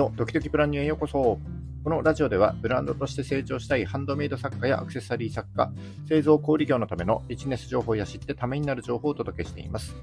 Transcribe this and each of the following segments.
のドキドキブランニューへようこそ。このラジオではブランドとして成長したいハンドメイド作家やアクセサリー作家、製造小売業のためのビジネス情報や知ってためになる情報をお届けしています。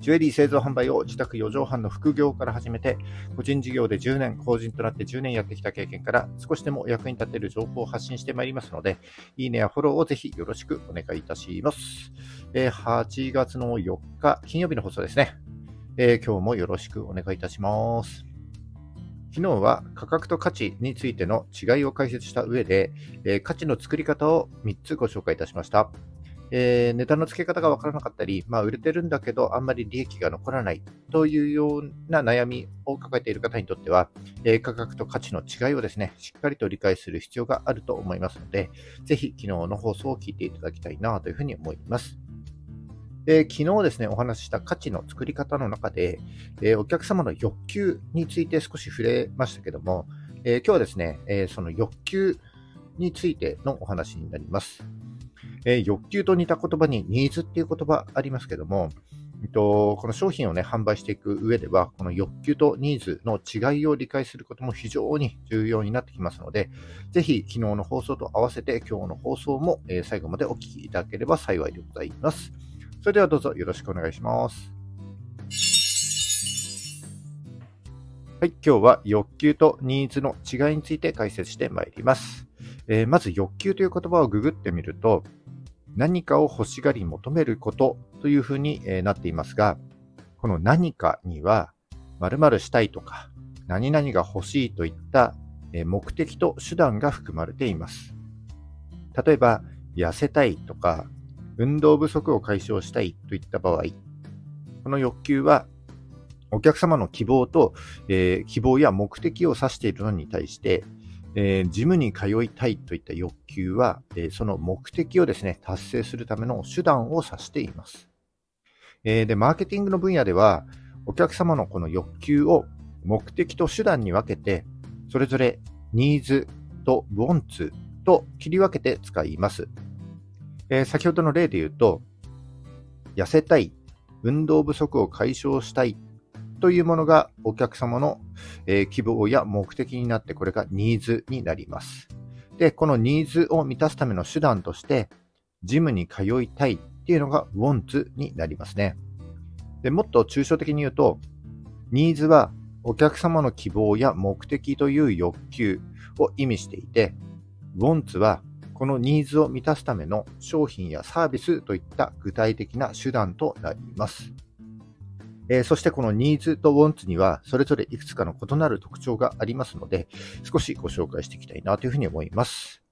ジュエリー製造販売を自宅4畳半の副業から始めて、個人事業で10年、法人となって10年やってきた経験から少しでも役に立てる情報を発信してまいりますので、いいねやフォローをぜひよろしくお願いいたします。え8月の4日、金曜日の放送ですね。えー、今日もよろしくお願いいたします。昨日は価格と価値についての違いを解説した上で、えー、価値の作り方を3つご紹介いたしました。えー、ネタの付け方がわからなかったり、まあ、売れてるんだけど、あんまり利益が残らないというような悩みを抱えている方にとっては、えー、価格と価値の違いをですね、しっかりと理解する必要があると思いますので、ぜひ昨日の放送を聞いていただきたいなというふうに思います。で昨日ですね、お話しした価値の作り方の中で、えー、お客様の欲求について少し触れましたけども、えー、今日はですね、え、その欲求についてのお話になります。え、欲求と似た言葉にニーズっていう言葉ありますけども、えっと、この商品をね、販売していく上では、この欲求とニーズの違いを理解することも非常に重要になってきますので、ぜひ昨日の放送と合わせて今日の放送も、え最後までお聞きいただければ幸いでございます。それではどうぞよろしくお願いします。はい、今日は欲求とニーズの違いについて解説してまいります。えー、まず欲求という言葉をググってみると、何かを欲しがり求めることというふうになっていますが、この何かには、〇〇したいとか、何々が欲しいといった目的と手段が含まれています。例えば、痩せたいとか、運動不足を解消したいといった場合、この欲求はお客様の希望と、えー、希望や目的を指しているのに対して、えー、ジムに通いたいといった欲求は、えー、その目的をですね、達成するための手段を指しています。えー、で、マーケティングの分野では、お客様のこの欲求を目的と手段に分けて、それぞれニーズとウォンツと切り分けて使います。えー、先ほどの例で言うと、痩せたい、運動不足を解消したいというものがお客様の、えー、希望や目的になって、これがニーズになります。で、このニーズを満たすための手段として、ジムに通いたいっていうのが want になりますね。で、もっと抽象的に言うと、ニーズはお客様の希望や目的という欲求を意味していて、wants はこのニーズを満たすための商品やサービスといった具体的な手段となります。え、そしてこのニーズとウォンツにはそれぞれいくつかの異なる特徴がありますので、少しご紹介していきたいなというふうに思います。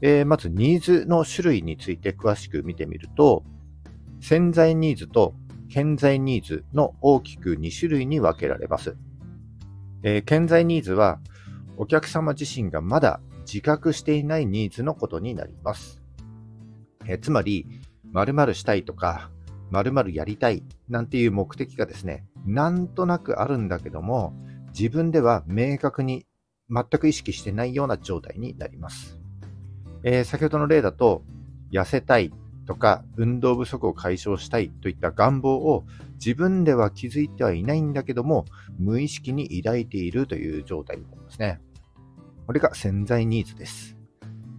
え、まずニーズの種類について詳しく見てみると、潜在ニーズと潜在ニーズの大きく2種類に分けられます。えー、潜在ニーズはお客様自身がまだ自覚していないニーズのことになります。え、つまり、〇〇したいとか、〇〇やりたいなんていう目的がですね、なんとなくあるんだけども、自分では明確に全く意識してないような状態になります。えー、先ほどの例だと、痩せたいとか、運動不足を解消したいといった願望を自分では気づいてはいないんだけども、無意識に抱いているという状態になりますね。これが潜在ニーズです。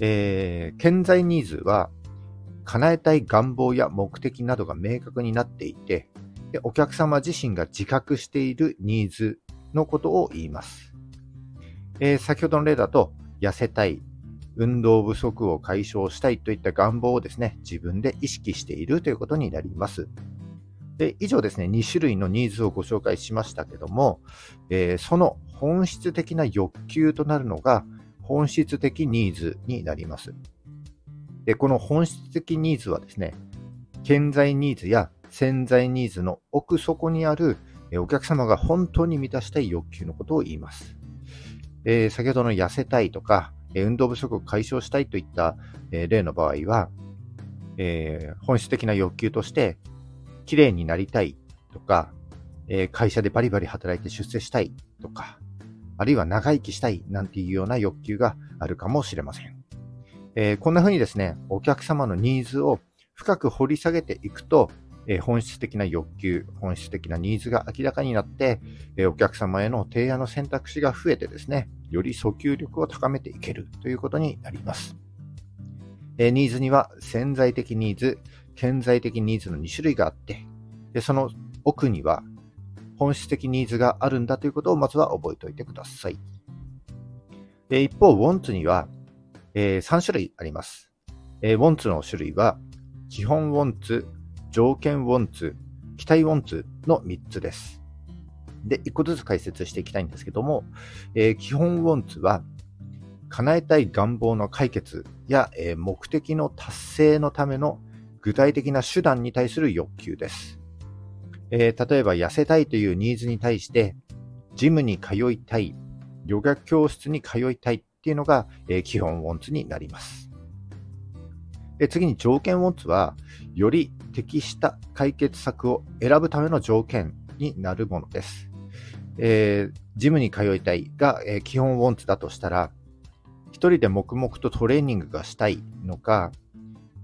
えー、潜在ニーズは、叶えたい願望や目的などが明確になっていて、でお客様自身が自覚しているニーズのことを言います。えー、先ほどの例だと、痩せたい、運動不足を解消したいといった願望をですね、自分で意識しているということになります。で以上ですね、2種類のニーズをご紹介しましたけども、えー、その本質的な欲求となるのが本質的ニーズになります。で、この本質的ニーズはですね、潜在ニーズや潜在ニーズの奥底にあるお客様が本当に満たしたい欲求のことを言います。えー、先ほどの痩せたいとか、運動不足を解消したいといった、え例の場合は、えー、本質的な欲求として、綺麗になりたいとか、え会社でバリバリ働いて出世したいとか、あるいは長生きしたいなんていうような欲求があるかもしれません。えー、こんな風にですね、お客様のニーズを深く掘り下げていくと、え本質的な欲求、本質的なニーズが明らかになって、えお客様への提案の選択肢が増えてですね、より訴求力を高めていけるということになります。えニーズには潜在的ニーズ、潜在的ニーズの2種類があって、でその奥には本質的ニーズがあるんだということをまずは覚えておいてください。え一方、wants には、え3種類あります。え wants の種類は、基本 wants、条件 wants、期待 wants の3つです。で、1個ずつ解説していきたいんですけども、えー、基本 wants は、叶えたい願望の解決や、え、目的の達成のための具体的な手段に対する欲求です。えー、例えば痩せたいというニーズに対して、ジムに通いたい、ヨガ教室に通いたいっていうのが、えー、基本ウォンツになります。で次に条件ウォンツは、より適した解決策を選ぶための条件になるものです。えー、ジムに通いたいが、えー、基本ウォンツだとしたら、一人で黙々とトレーニングがしたいのか、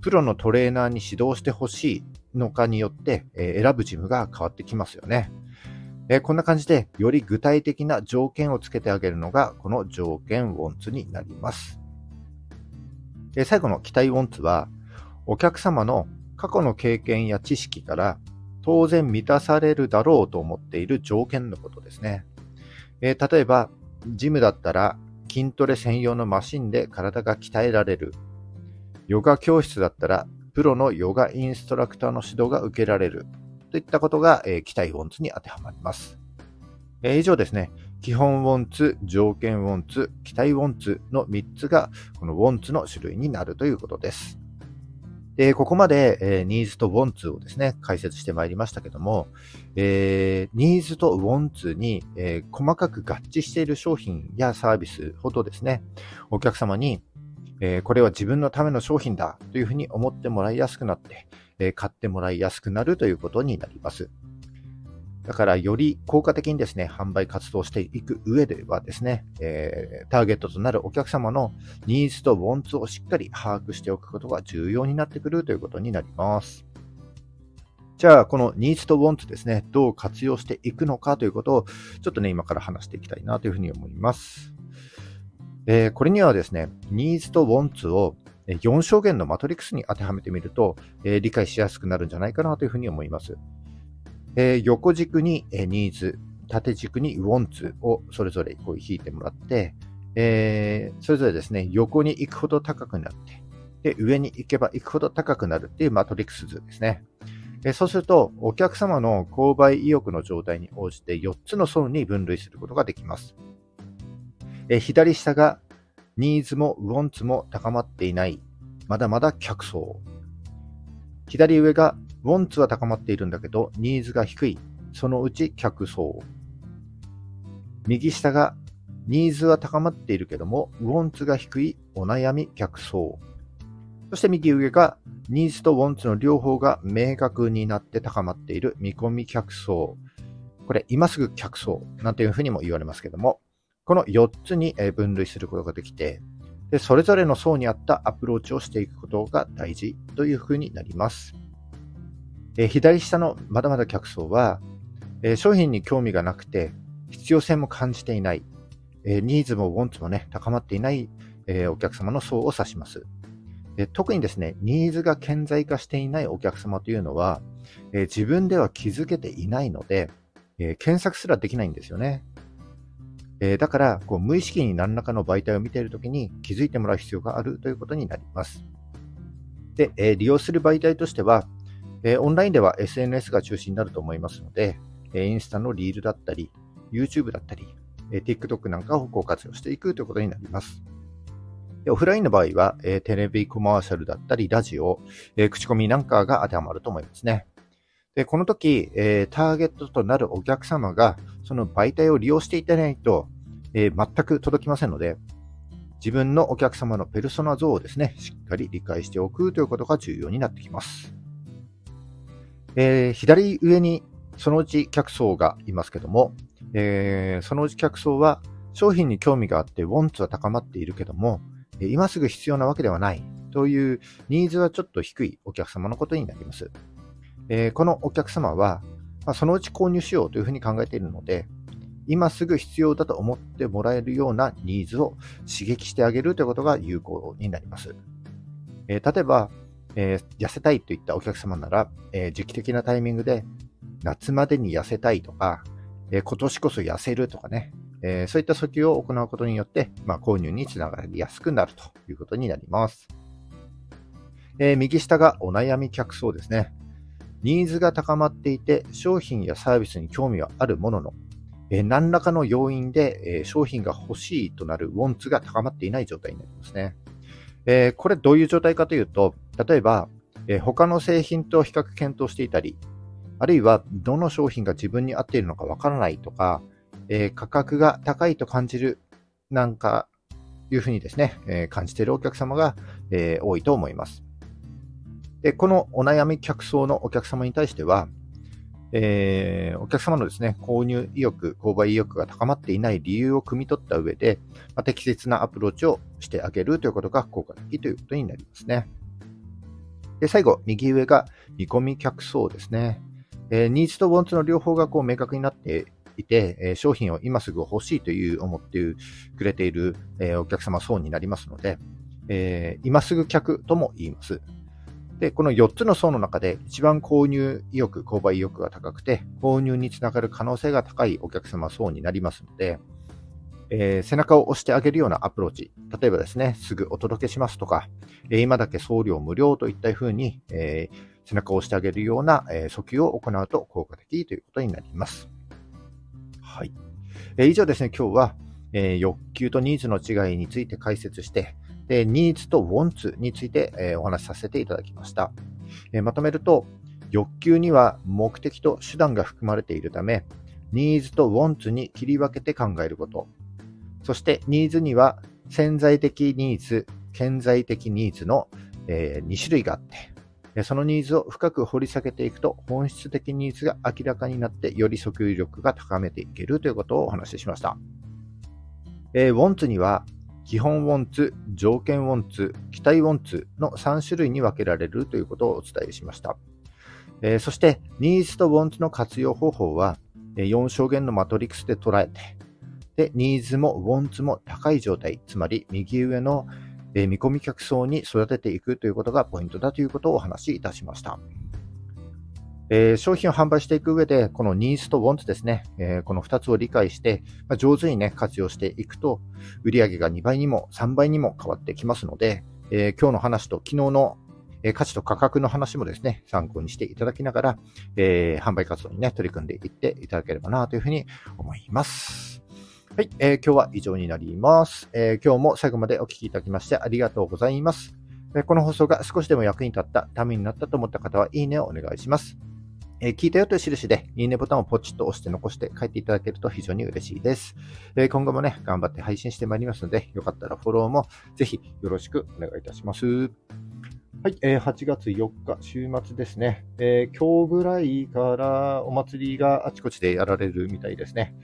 プロのトレーナーに指導してほしいのかによって、え選ぶジムが変わってきますよね。えこんな感じで、より具体的な条件をつけてあげるのが、この条件ウォンツになります。え最後の期待ウォンツは、お客様の過去の経験や知識から当然満たされるだろうと思っている条件のことですね。え例えば、ジムだったら筋トレ専用のマシンで体が鍛えられる。ヨガ教室だったらプロのヨガインストラクターの指導が受けられるといったことが、えー、期待ウォンツに当てはまります。えー、以上ですね、基本ウォンツ、条件ウォンツ、期待ウォンツの3つがこのウォンツの種類になるということです。で、ここまで、えー、ニーズとウォンツをですね、解説してまいりましたけども、えー、ニーズとウォンツに、えー、細かく合致している商品やサービスほどですね、お客様にえー、これは自分のための商品だというふうに思ってもらいやすくなって、えー、買ってもらいやすくなるということになります。だから、より効果的にですね、販売活動していく上ではですね、えー、ターゲットとなるお客様のニーズとウォンツをしっかり把握しておくことが重要になってくるということになります。じゃあ、このニーズとウォンツですね、どう活用していくのかということを、ちょっとね、今から話していきたいなというふうに思います。えー、これにはですね、ニーズとウォンツを4象限のマトリックスに当てはめてみると、えー、理解しやすくなるんじゃないかなというふうに思います。えー、横軸に、えニーズ、縦軸にウォンツをそれぞれこう引いてもらって、えそれぞれですね、横に行くほど高くなって、で、上に行けば行くほど高くなるっていうマトリックス図ですね。えそうすると、お客様の購買意欲の状態に応じて4つの層に分類することができます。え左下がニーズもウォンツも高まっていない、まだまだ客層。左上がウォンツは高まっているんだけど、ニーズが低い、そのうち客層。右下がニーズは高まっているけども、ウォンツが低いお悩み客層。そして右上がニーズとウォンツの両方が明確になって高まっている見込み客層。これ、今すぐ客層なんていうふうにも言われますけども、この4つに分類することができて、でそれぞれの層に合ったアプローチをしていくことが大事というふうになります。え左下のまだまだ客層は、え商品に興味がなくて、必要性も感じていない、えニーズもウォンツもね、高まっていない、えお客様の層を指します。で特にですね、ニーズが顕在化していないお客様というのは、え自分では気づけていないので、え検索すらできないんですよね。えー、だから、こう無意識に何らかの媒体を見ているときに気づいてもらう必要があるということになります。で、えー、利用する媒体としては、えー、オンラインでは SNS が中心になると思いますので、えインスタのリールだったり、YouTube だったり、え TikTok なんかをご活用していくということになります。でオフラインの場合は、えテレビコマーシャルだったり、ラジオ、え口コミなんかが当てはまると思いますね。で、この時、えー、ターゲットとなるお客様が、その媒体を利用していただないと、えー、全く届きませんので、自分のお客様のペルソナ像をですね、しっかり理解しておくということが重要になってきます。えー、左上にそのうち客層がいますけども、えー、そのうち客層は商品に興味があってウォンツは高まっているけども、今すぐ必要なわけではないというニーズはちょっと低いお客様のことになります。え、このお客様は、ま、そのうち購入しようというふうに考えているので、今すぐ必要だと思ってもらえるようなニーズを刺激してあげるということが有効になります。え、例えば、え、痩せたいといったお客様なら、え、時期的なタイミングで夏までに痩せたいとか、え今年こそ痩せるとかね、えそういった訴求を行うことによって、まあ、購入につながりやすくなるということになります。え右下がお悩み客層ですね。ニーズが高まっていて、商品やサービスに興味はあるものの、え何らかの要因で、え商品が欲しいとなるウォンツが高まっていない状態になりますね。えこれどういう状態かというと、例えば、え他の製品と比較検討していたり、あるいはどの商品が自分に合っているのかわからないとか、え価格が高いと感じるなんかいうふうにですね、え感じているお客様が、え多いと思います。で、このお悩み客層のお客様に対しては、えー、お客様のですね、購入意欲、購買意欲が高まっていない理由を汲み取った上で、まあ、適切なアプローチをしてあげるということが効果的ということになりますね。で、最後、右上が見込み客層ですね。えー、ニーズとウォンツの両方がこう明確になっていて、えー、商品を今すぐ欲しいという思ってくれている、え、お客様層になりますので、え今すぐ客とも言います。で、この4つの層の中で一番購入意欲、購買意欲が高くて、購入につながる可能性が高いお客様層になりますので、えー、背中を押してあげるようなアプローチ。例えばですね、すぐお届けしますとか、えー、今だけ送料無料といったふうに、えー、背中を押してあげるような、え訴求を行うと効果的ということになります。はい。え以上ですね、今日は、え欲求とニーズの違いについて解説して、で、ニーズとウォンツについて、えお話しさせていただきました。えまとめると、欲求には目的と手段が含まれているため、ニーズとウォンツに切り分けて考えること。そしてニーズには潜在的ニーズ、顕在的ニーズの、え2種類があって、そのニーズを深く掘り下げていくと本質的ニーズが明らかになってより訴求力が高めていけるということをお話ししました。えー、ウォンツには基本ウォンツ、条件ウォンツ、期待ウォンツの3種類に分けられるということをお伝えしました。えー、そして、ニーズとウォンツの活用方法は、4象限のマトリックスで捉えて、で、ニーズもウォンツも高い状態、つまり右上の見込み客層に育てていくということがポイントだということをお話しいたしました。えー、商品を販売していく上で、このニーズとウォンツですね、えー、この2つを理解して、まあ、上手にね、活用していくと、売上が2倍にも3倍にも変わってきますので、えー、今日の話と昨日の価値と価格の話もですね、参考にしていただきながら、えー、販売活動にね、取り組んでいっていただければなというふうに思います。はい、えー、今日は以上になります、えー、今日も最後までお聴きいただきましてありがとうございます。この放送が少しでも役に立った、ためになったと思った方は、いいねをお願いします。え、聞いたよという印で、いいねボタンをポチッと押して残して帰っていただけると非常に嬉しいです。え、今後もね、頑張って配信してまいりますので、よかったらフォローもぜひよろしくお願いいたします。はい、えー、8月4日、週末ですね。えー、今日ぐらいからお祭りがあちこちでやられるみたいですね。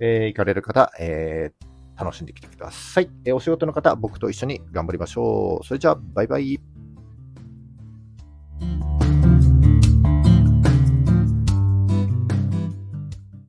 えー、行かれる方、えー、楽しんできてください。え、お仕事の方、僕と一緒に頑張りましょう。それじゃあ、バイバイ。